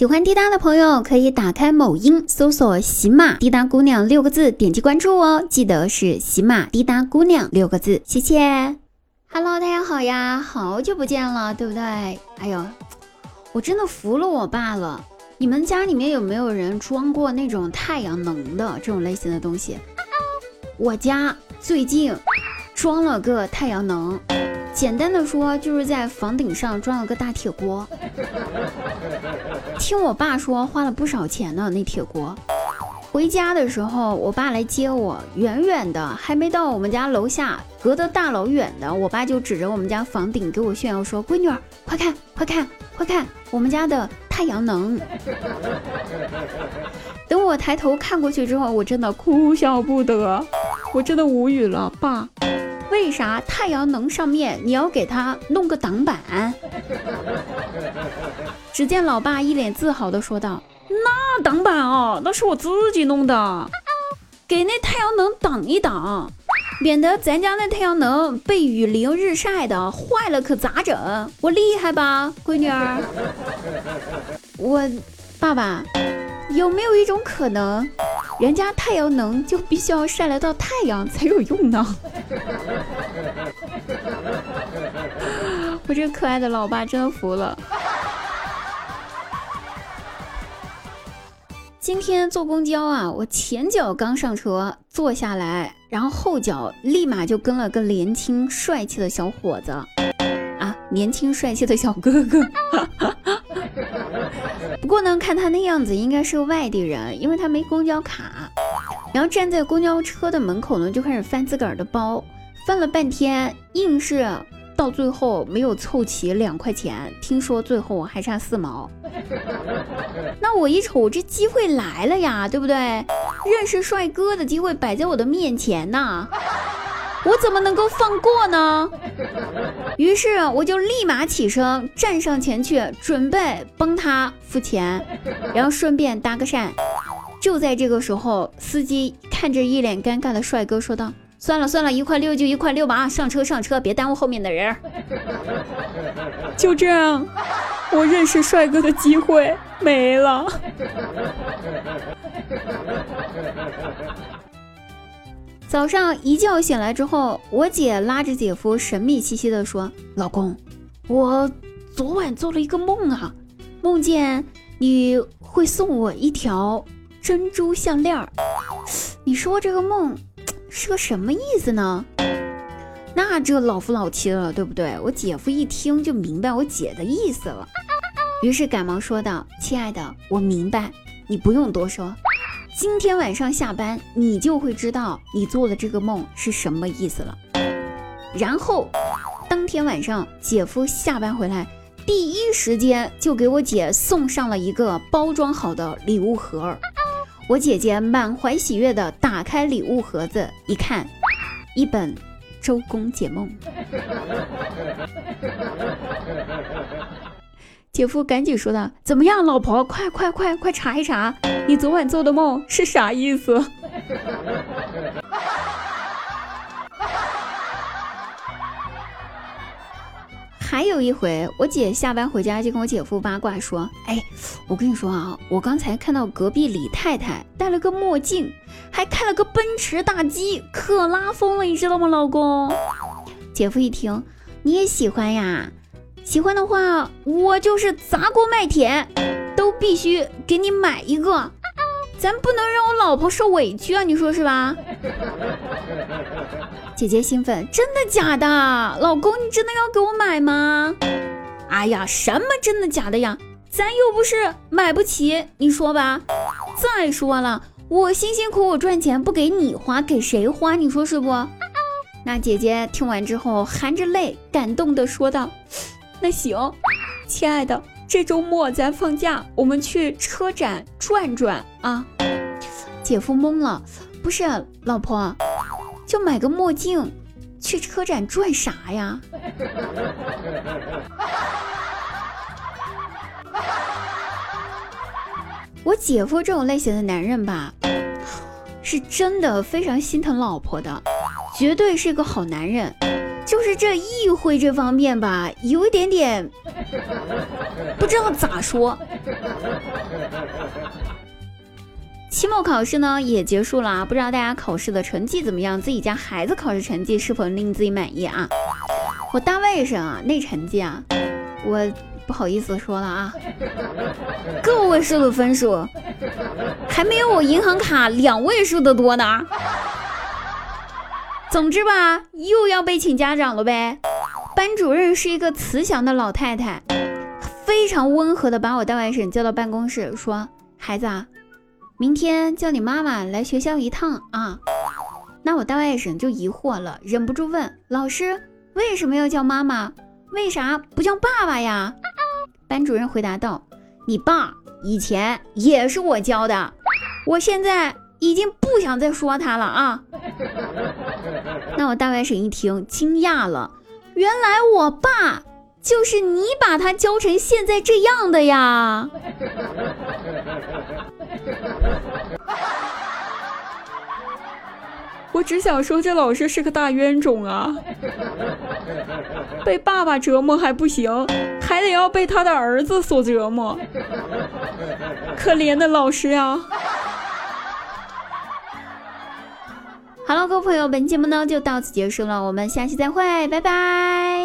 喜欢滴答的朋友可以打开某音搜索“喜马滴答姑娘”六个字，点击关注哦。记得是“喜马滴答姑娘”六个字，谢谢。Hello，大家好呀，好久不见了，对不对？哎呦，我真的服了我爸了。你们家里面有没有人装过那种太阳能的这种类型的东西？我家最近装了个太阳能。简单的说，就是在房顶上装了个大铁锅。听我爸说，花了不少钱呢。那铁锅，回家的时候，我爸来接我，远远的还没到我们家楼下，隔得大老远的，我爸就指着我们家房顶给我炫耀说：“闺女儿，快看，快看，快看，我们家的太阳能。”等我抬头看过去之后，我真的哭笑不得，我真的无语了，爸。为啥太阳能上面你要给它弄个挡板？只见老爸一脸自豪的说道：“那挡板哦，那是我自己弄的，给那太阳能挡一挡，免得咱家那太阳能被雨淋日晒的坏了，可咋整？我厉害吧，闺女儿？我爸爸有没有一种可能？”人家太阳能就必须要晒得到太阳才有用呢。我这可爱的老爸真服了。今天坐公交啊，我前脚刚上车坐下来，然后后脚立马就跟了个年轻帅气的小伙子啊，年轻帅气的小哥哥。不过呢，看他那样子，应该是个外地人，因为他没公交卡。然后站在公交车的门口呢，就开始翻自个儿的包，翻了半天，硬是到最后没有凑齐两块钱。听说最后还差四毛。那我一瞅，这机会来了呀，对不对？认识帅哥的机会摆在我的面前呢。我怎么能够放过呢？于是我就立马起身站上前去，准备帮他付钱，然后顺便搭个讪。就在这个时候，司机看着一脸尴尬的帅哥说道：“算了算了，一块六就一块六吧，上车上车，别耽误后面的人。”就这样，我认识帅哥的机会没了。早上一觉醒来之后，我姐拉着姐夫，神秘兮兮地说：“老公，我昨晚做了一个梦啊，梦见你会送我一条珍珠项链儿。你说这个梦是个什么意思呢？那这老夫老妻了，对不对？”我姐夫一听就明白我姐的意思了，于是赶忙说道：“亲爱的，我明白，你不用多说。”今天晚上下班，你就会知道你做的这个梦是什么意思了。然后，当天晚上，姐夫下班回来，第一时间就给我姐送上了一个包装好的礼物盒。我姐姐满怀喜悦地打开礼物盒子，一看，一本《周公解梦》。姐夫赶紧说道：“怎么样，老婆，快快快快查一查，你昨晚做的梦是啥意思？” 还有一回，我姐下班回家就跟我姐夫八卦说：“哎，我跟你说啊，我刚才看到隔壁李太太戴了个墨镜，还开了个奔驰大 G，可拉风了，你知道吗，老公？”姐夫一听，你也喜欢呀？喜欢的话，我就是砸锅卖铁，都必须给你买一个。咱不能让我老婆受委屈啊，你说是吧？姐姐兴奋，真的假的？老公，你真的要给我买吗？哎呀，什么真的假的呀？咱又不是买不起，你说吧。再说了，我辛辛苦苦赚钱不给你花，给谁花？你说是不？那姐姐听完之后，含着泪，感动的说道。那行，亲爱的，这周末咱放假，我们去车展转转啊！姐夫懵了，不是老婆，就买个墨镜，去车展转啥呀？我姐夫这种类型的男人吧，是真的非常心疼老婆的，绝对是个好男人。就是这议会这方面吧，有一点点不知道咋说。期末考试呢也结束了，不知道大家考试的成绩怎么样？自己家孩子考试成绩是否令自己满意啊？我大外甥啊，那成绩啊，我不好意思说了啊，个位数的分数，还没有我银行卡两位数的多呢。总之吧，又要被请家长了呗。班主任是一个慈祥的老太太，非常温和的把我大外甥叫到办公室，说：“孩子啊。”明天叫你妈妈来学校一趟啊！那我大外甥就疑惑了，忍不住问老师：“为什么要叫妈妈？为啥不叫爸爸呀？”班主任回答道：“你爸以前也是我教的，我现在已经不想再说他了啊！” 那我大外甥一听，惊讶了，原来我爸就是你把他教成现在这样的呀！我只想说，这老师是个大冤种啊！被爸爸折磨还不行，还得要被他的儿子所折磨，可怜的老师呀！好了，各位朋友，本节目呢就到此结束了，我们下期再会，拜拜。